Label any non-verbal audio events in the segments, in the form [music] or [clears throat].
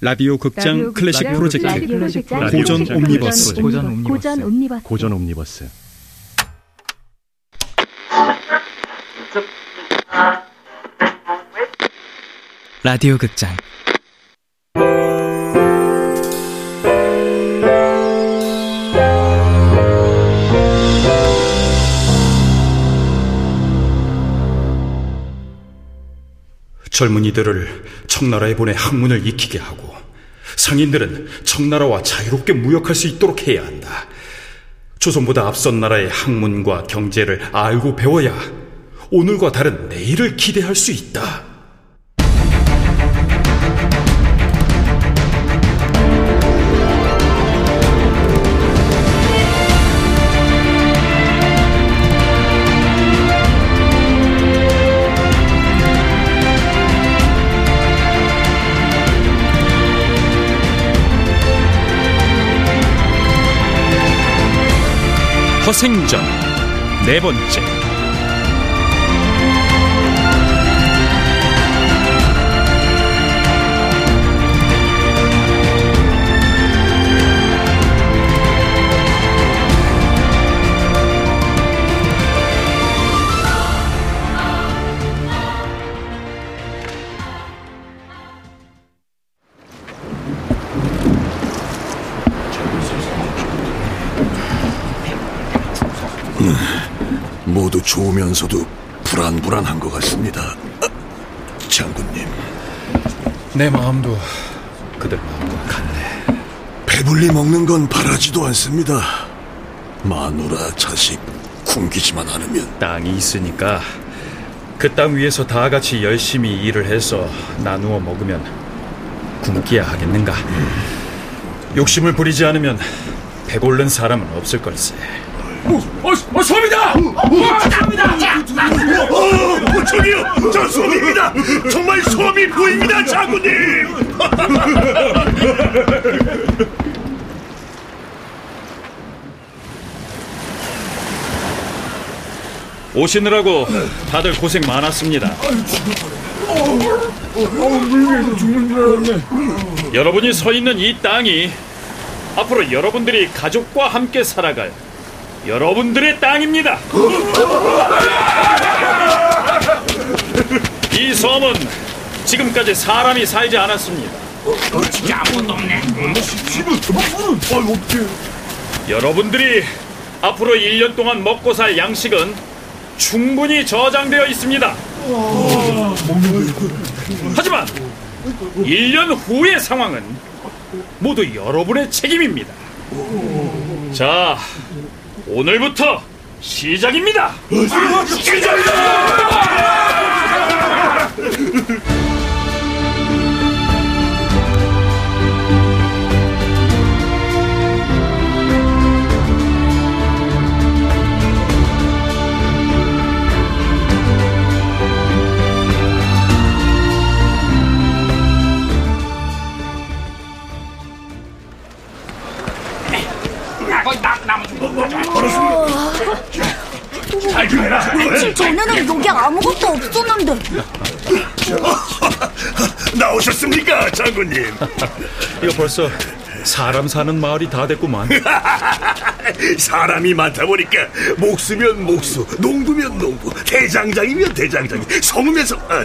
라디오 극장 클래식 프로젝트. 고전 옴니버스. 고전 옴니버스. 고전 옴니버스. 라디오 극장. 젊은이들을 청나라에 보내 학문을 익히게 하고 상인들은 청나라와 자유롭게 무역할 수 있도록 해야 한다. 조선보다 앞선 나라의 학문과 경제를 알고 배워야 오늘과 다른 내일을 기대할 수 있다. 허생전. 네 번째 내 마음도 그들 마음과 같네. 배불리 먹는 건 바라지도 않습니다. 마누라, 자식, 굶기지만 않으면 땅이 있으니까 그 땅 위에서 다 같이 열심히 일을 해서 나누어 먹으면 굶기야 하겠는가. 욕심을 부리지 않으면 배고른 사람은 없을 걸세. 어, 어, 소입니다! 어, 저기요, 저 소입니다. 정말 소이 보입니다, 장군님. [laughs] 오시느라고 다들 고생 많았습니다. 여러분이 서 있는 이 땅이 앞으로 여러분들이 가족과 함께 살아갈 여러분들의 땅입니다. 이 섬은 지금까지 사람이 살지 않았습니다. 여러분들이 앞으로 1년 동안 먹고 살 양식은 충분히 저장되어 있습니다. 하지만 1년 후의 상황은 모두 여러분의 책임입니다. 자, 오늘부터 시작입니다. [laughs] 며칠 전에는 여기 아무것도 없었는데 [laughs] 나오셨습니까, 장군님? 이거 벌써 사람 사는 마을이 다 됐구만. [laughs] 사람이 많다 보니까 목수면 목수, 농부면 농부, 대장장이면 대장장이, 성우면서 아,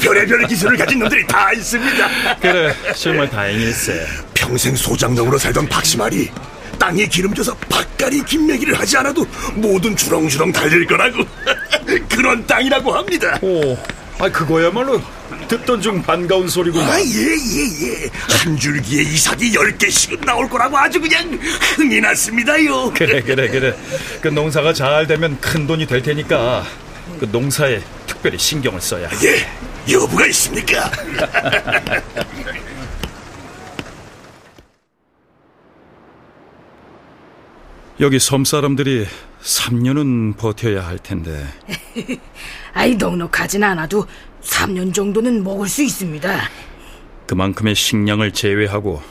별의별 기술을 가진 놈들이 다 있습니다. 그래, 정말 다행일세. 평생 소장농으로 살던 박시말이 땅에 기름져서 박가리 김매기를 하지 않아도 뭐든 주렁주렁 달릴 거라고 [laughs] 그런 땅이라고 합니다. 오, 아 그거야말로 듣던 중 반가운 소리구만. 아, 예, 예, 예. 한 줄기에 이삭이 열 개씩은 나올 거라고 아주 그냥 흥이 났습니다요. 그래, 그래, 그래. 그 농사가 잘 되면 큰 돈이 될 테니까 그 농사에 특별히 신경을 써야. 해. 예, 여부가 있습니까? [laughs] 여기 섬 사람들이 3년은 버텨야 할 텐데. [laughs] 아이 넉넉하진 않아도 3년 정도는 먹을 수 있습니다. 그만큼의 식량을 제외하고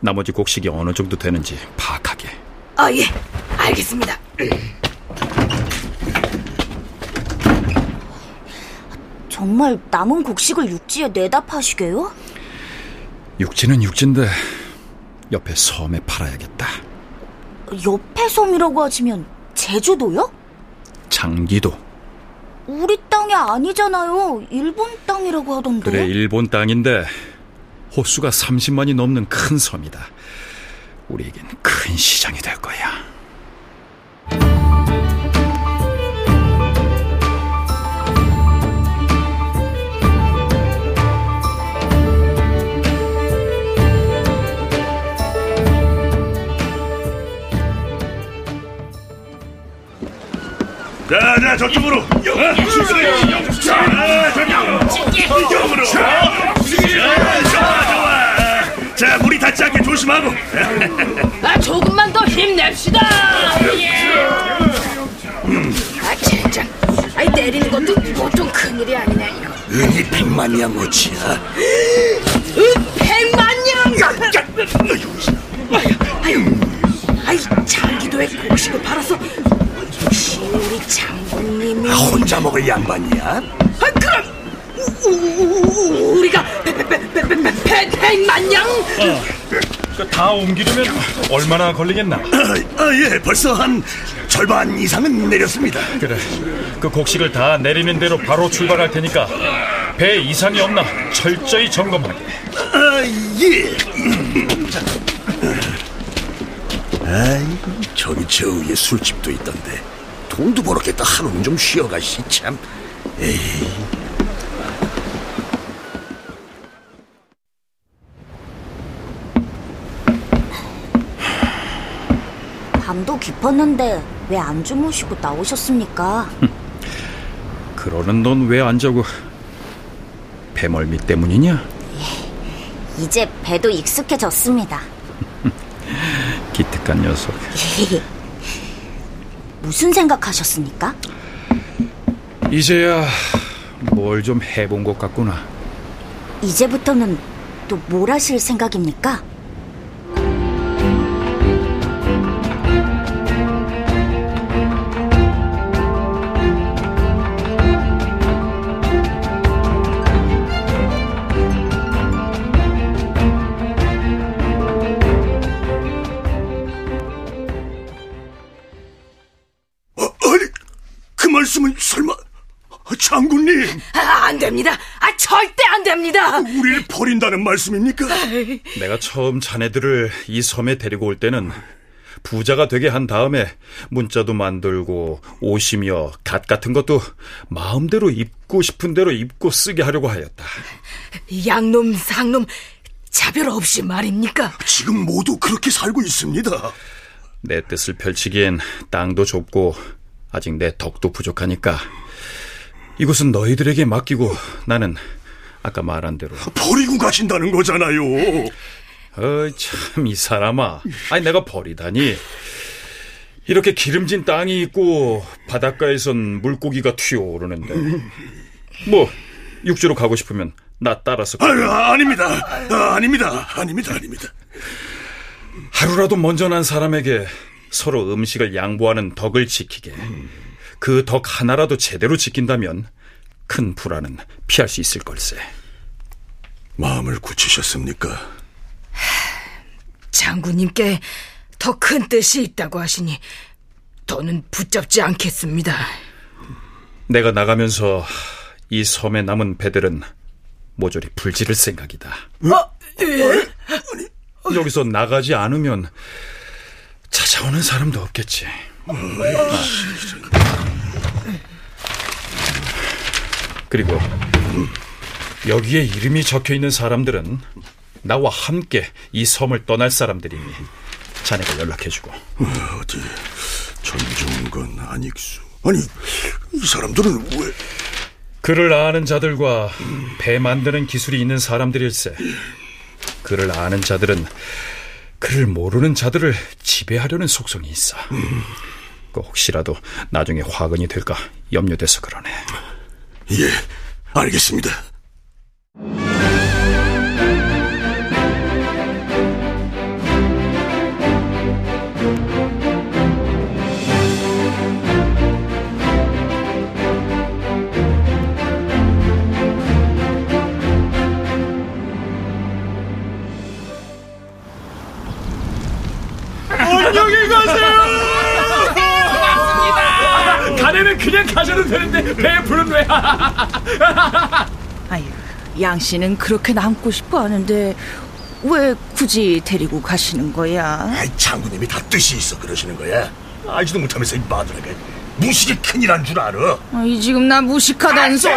나머지 곡식이 어느 정도 되는지 파악하게. 아, 예. 알겠습니다. [clears throat] 정말 남은 곡식을 육지에 내다 파시게요? 육지는 육지인데 옆에 섬에 팔아야겠다. 옆에 섬이라고 하시면 제주도요? 장기도. 우리 땅이 아니잖아요. 일본 땅이라고 하던데. 그래 일본 땅인데 호수가 30만이 넘는 큰 섬이다. 우리에겐 큰 시장이 될 거야. 자, 자, 저쪽으로. 어? 자, 저쪽으로. 이쪽으로. 자, 좋아, 좋아. 자, 물이 닿지 않게 조심하고. 아, 조금만 더 힘냅시다. 아, 젠장. 아이, 내리는 것도 보통 큰일이 아니네, 이거. 이 백만이야 뭐지야? 백만냥! 아유, 아이, 장기도에 곡식을 팔아서 우리 장군님이... 아, 혼자 먹을 양반이야? 아, 그럼 우, 우, 우, 우리가 백만냥? 다 옮기려면 얼마나 걸리겠나? 아, 아, 예, 벌써 한 절반 이상은 내렸습니다. 그래. 그 곡식을 다 내리는 대로 바로 출발할 테니까 배 이상이 없나 철저히 점검하게. 아, 예. 아이, 저기 저 위에 술집도 있던데. 돈도 벌었겠다. 하루는 좀 쉬어가시, 참. 에이. 밤도 깊었는데 왜 안 주무시고 나오셨습니까? [laughs] 그러는 넌 왜 안 자고 배멀미 때문이냐? 이제 배도 익숙해졌습니다. [laughs] 기특한 녀석. [laughs] 무슨 생각하셨습니까? 이제야 뭘 좀 해본 것 같구나. 이제부터는 또 뭘 하실 생각입니까? 됩니다. 아, 절대 안 됩니다. 우리를 버린다는 말씀입니까? 내가 처음 자네들을 이 섬에 데리고 올 때는 부자가 되게 한 다음에 문자도 만들고 옷이며 갓 같은 것도 마음대로 입고 싶은 대로 입고 쓰게 하려고 하였다. 양놈, 상놈, 차별 없이 말입니까? 지금 모두 그렇게 살고 있습니다. 내 뜻을 펼치기엔 땅도 좁고 아직 내 덕도 부족하니까 이곳은 너희들에게 맡기고 나는 아까 말한 대로 버리고 가신다는 거잖아요. 어이 참 이 사람아 아니 내가 버리다니 이렇게 기름진 땅이 있고 바닷가에선 물고기가 튀어오르는데 뭐 육지로 가고 싶으면 나 따라서 가. 아, 아닙니다. 아, 아닙니다. 아닙니다. 아닙니다. 하루라도 먼저 난 사람에게 서로 음식을 양보하는 덕을 지키게 그 덕 하나라도 제대로 지킨다면 큰 불안은 피할 수 있을 걸세 마음을 굳히셨습니까? 장군님께 더 큰 뜻이 있다고 하시니 더는 붙잡지 않겠습니다. 내가 나가면서 이 섬에 남은 배들은 모조리 불지를 생각이다 어, 예? 여기서 나가지 않으면 찾아오는 사람도 없겠지. 아. 그리고 여기에 이름이 적혀 있는 사람들은 나와 함께 이 섬을 떠날 사람들이니 자네가 연락해주고 어디 전종건 안익수 아니 이 사람들은 왜 글을 아는 자들과 배 만드는 기술이 있는 사람들일세. 글을 아는 자들은 글을 모르는 자들을 지배하려는 속성이 있어. 그 혹시라도 나중에 화근이 될까 염려돼서 그러네. 예, 알겠습니다. 그냥 가셔도 되는데 배부른 왜? 아유, 양 씨는 그렇게 남고 싶어 하는데 왜 굳이 데리고 가시는 거야? 아이, 장군님이 다 뜻이 있어 그러시는 거야. 알지도 못하면서 이 마누라가 무식이 큰일한 줄 알아. 아이, 지금 나 무식하다는 소리.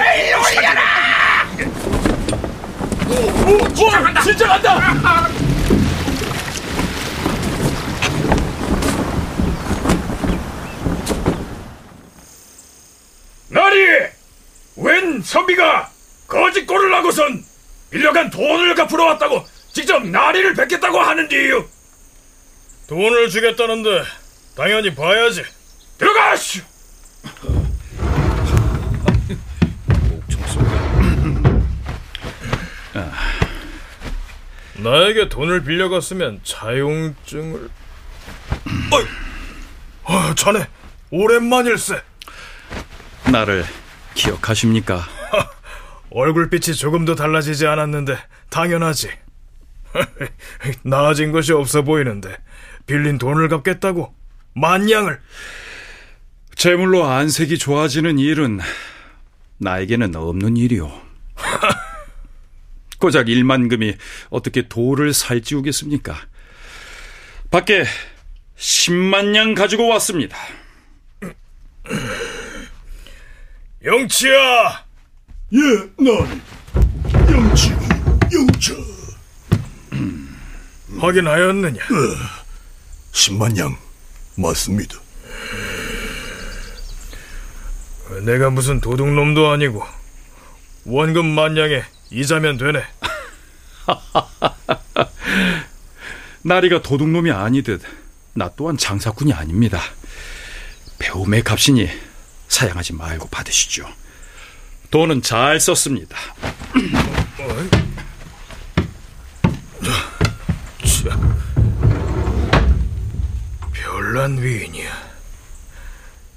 진짜 간다. 진짜 간다. 나리! 웬 선비가 거짓골을 하고선 빌려간 돈을 갚으러 왔다고 직접 나리를 뵙겠다고 하는디요. 돈을 주겠다는데 당연히 봐야지. 들어가시오. 나에게 돈을 빌려갔으면 자용증을. 어이, 아, 자네 오랜만일세. 나를 기억하십니까? [laughs] 얼굴빛이 조금도 달라지지 않았는데 당연하지. [laughs] 나아진 것이 없어 보이는데 빌린 돈을 갚겠다고 만냥을 제물로 안색이 좋아지는 일은 나에게는 없는 일이오. [laughs] 고작 일만금이 어떻게 도를 살찌우겠습니까? 밖에 10만 냥 가지고 왔습니다. 영치야 예, 난 영치, 영차. 확인하였느냐? 10만 양 맞습니다. 내가 무슨 도둑놈도 아니고 원금 만냥에 이자면 되네. [laughs] 나리가 도둑놈이 아니듯 나 또한 장사꾼이 아닙니다. 배움의 값이니 사양하지 말고 받으시죠. 돈은 잘 썼습니다. 별난 위인이야.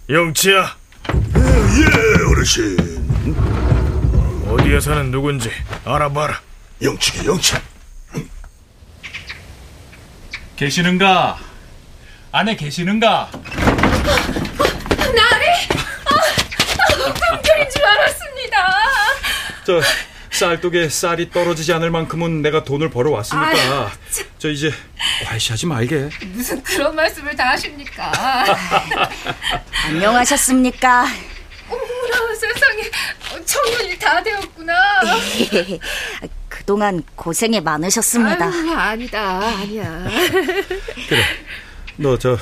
영치야 예, 어르신. 어디에 사는 누군지 알아봐라. 영치게 영차. 계시는가? 안에 계시는가? 인 줄 알았습니다. 저 쌀독에 쌀이 떨어지지 않을 만큼은 내가 돈을 벌어 왔으니까 저 이제 과시하지 말게. 무슨 그런 말씀을 다 하십니까? [laughs] 안녕하셨습니까? 어머나 세상에 청년이 다 되었구나. [laughs] 그동안 고생이 많으셨습니다. 아유, 아니다 아니야. 그래. 너 저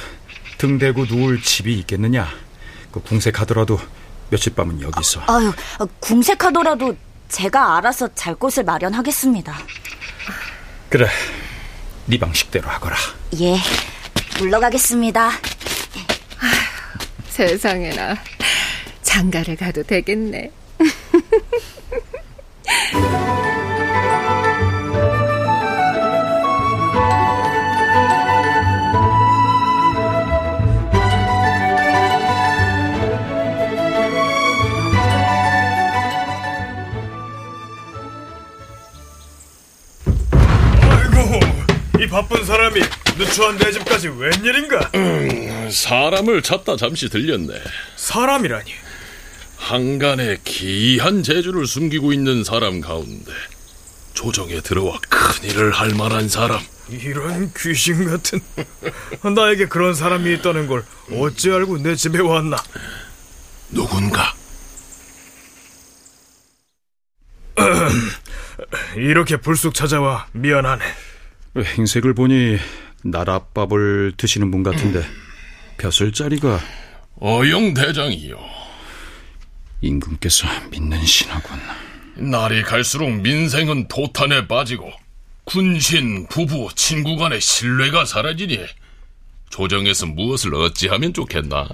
등 대고 누울 집이 있겠느냐? 그 궁색 가더라도 며칠 밤은 여기 있어. 아유, 궁색하더라도 제가 알아서 잘 곳을 마련하겠습니다. 그래. 네 방식대로 하거라. 예, 물러가겠습니다. 세상에나 장가를 가도 되겠네. [laughs] 바쁜 사람이 누추한 내 집까지 웬일인가? 사람을 찾다 잠시 들렸네. 사람이라니. 한간에 기이한 재주를 숨기고 있는 사람 가운데 조정에 들어와 큰일을 할 만한 사람. 이런 귀신 같은 나에게 그런 사람이 있다는 걸 어찌 알고 내 집에 왔나? 누군가? [clears throat] 이렇게 불쑥 찾아와 미안하네. 행색을 보니 나랏밥을 드시는 분 같은데 벼슬 자리가 어영 대장이요. 임금께서 믿는 신하군. 날이 갈수록 민생은 도탄에 빠지고 군신, 부부, 친구 간의 신뢰가 사라지니 조정에서 무엇을 어찌하면 좋겠나?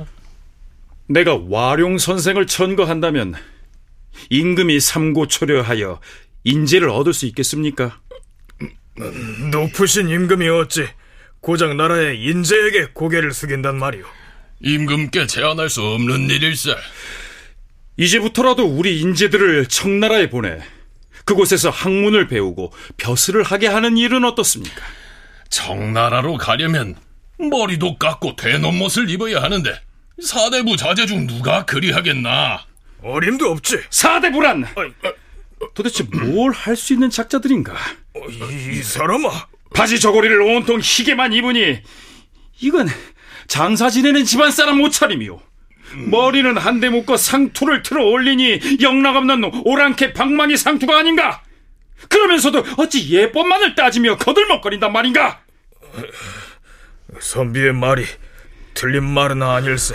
내가 와룡 선생을 천거한다면 임금이 삼고 초려하여 인재를 얻을 수 있겠습니까? 높으신 임금이 어찌 고작 나라의 인재에게 고개를 숙인단 말이오. 임금께 제안할 수 없는 일일세. 이제부터라도 우리 인재들을 청나라에 보내 그곳에서 학문을 배우고 벼슬을 하게 하는 일은 어떻습니까? 청나라로 가려면 머리도 깎고 대놓은 못을 입어야 하는데 사대부 자제 중 누가 그리하겠나? 어림도 없지. 사대부란 도대체 뭘 할 수 있는 작자들인가? 이, 이 사람아. 바지 저고리를 온통 희게만 입으니 이건 장사 지내는 집안 사람 옷차림이오. 머리는 한대 묶어 상투를 틀어 올리니 영락없는 오랑캐 방망이 상투가 아닌가? 그러면서도 어찌 예법만을 따지며 거들먹거린단 말인가? 선비의 말이 틀린 말은 아닐세.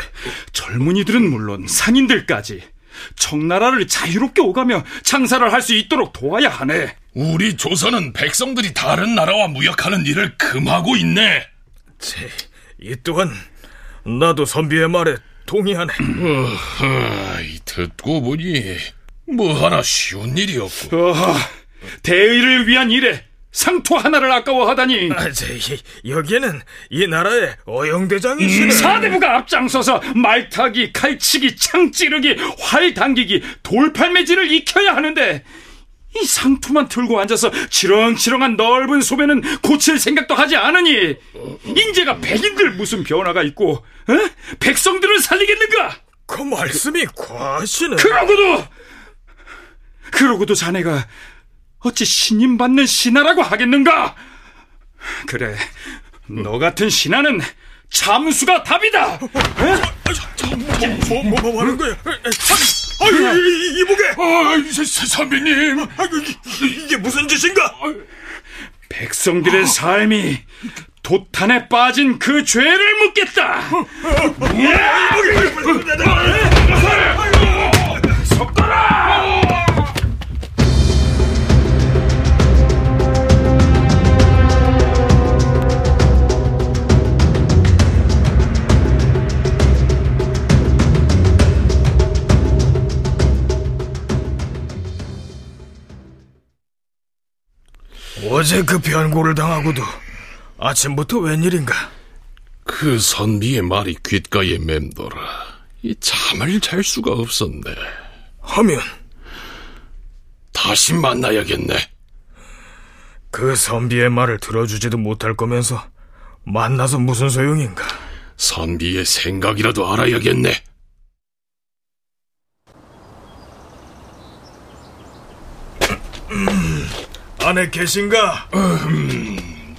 젊은이들은 물론 상인들까지 청나라를 자유롭게 오가며 장사를 할 수 있도록 도와야 하네. 우리 조선은 백성들이 다른 나라와 무역하는 일을 금하고 있네. 제, 이 또한 나도 선비의 말에 동의하네. 어허, 이 듣고 보니 뭐 하나 쉬운 일이 없고. 어허, 대의를 위한 일에 상투 하나를 아까워하다니. 아, 제, 이- 여기에는 이 나라의 어영대장이시네. 음, 사대부가 앞장서서 말타기, 칼치기, 창 찌르기, 활 당기기, 돌팔매질을 익혀야 하는데 이 상투만 들고 앉아서 치렁치렁한 넓은 소매는 고칠 생각도 하지 않으니 인제가 백인들 무슨 변화가 있고 어? 백성들을 살리겠는가? 그 말씀이 과하시네. 그러고도 그러고도 자네가 어찌 신임 받는 신하라고 하겠는가? 그래, 너 같은 신하는 잠수가 답이다. 뭐, 뭐, 뭐 하는 거야? 아유, 이- 이보게! 아, 선비님. 아이고, 이- 이게 무슨 짓인가? 백성들의 삶이 도탄에 빠진 그 죄를 묻겠다. 어제 그 변고를 당하고도 아침부터 웬일인가? 그 선비의 말이 귓가에 맴돌아. 이 잠을 잘 수가 없었네. 하면 다시 만나야겠네. 그 선비의 말을 들어주지도 못할 거면서 만나서 무슨 소용인가? 선비의 생각이라도 알아야겠네. [laughs] 안에 계신가?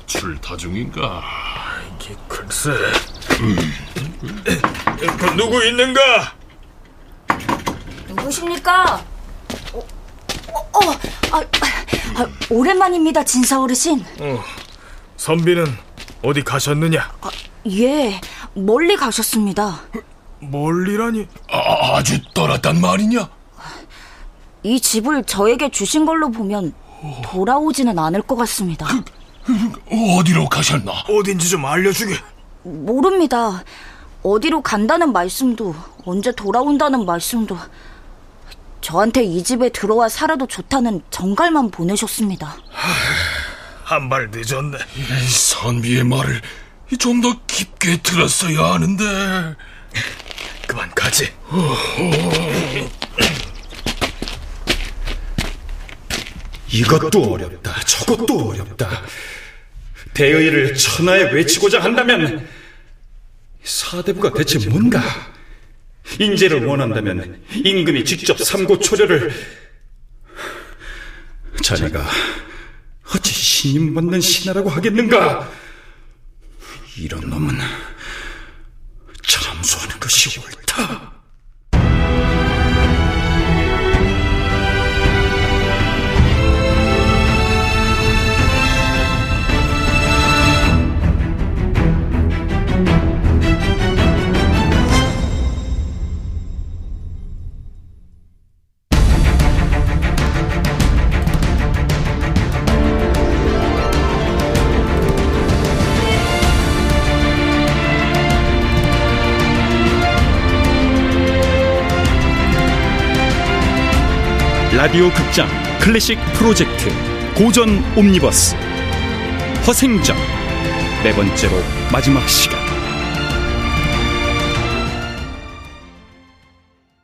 출타 중인가? 이게 글쎄. 그 누구 있는가? 누구십니까? 어, 어, 어, 아, 아, 오랜만입니다, 진사 어르신. 어, 선비는 어디 가셨느냐? 예, 멀리 가셨습니다. 멀리라니? 아, 아주 떠났단 말이냐? 이 집을 저에게 주신 걸로 보면 돌아오지는 않을 것 같습니다. 어디로 가셨나? 어딘지 좀 알려주게. 모릅니다. 어디로 간다는 말씀도 언제 돌아온다는 말씀도 저한테 이 집에 들어와 살아도 좋다는 정갈만 보내셨습니다. 한 발 늦었네. 이 선비의 말을 좀 더 깊게 들었어야 하는데. 그만 가지. 이것도 어렵다. 저것도 어렵다. 대의를 천하에 외치고자 한다면 사대부가 대체 뭔가? 인재를 원한다면 임금이 직접 삼고초려를 자네가 어찌 신임받는 신하라고 하겠는가? 이런 놈은 참수하는 것이 옳다. 라디오 극장 클래식 프로젝트 고전 옴니버스. 허생전 네 번째로 마지막 시간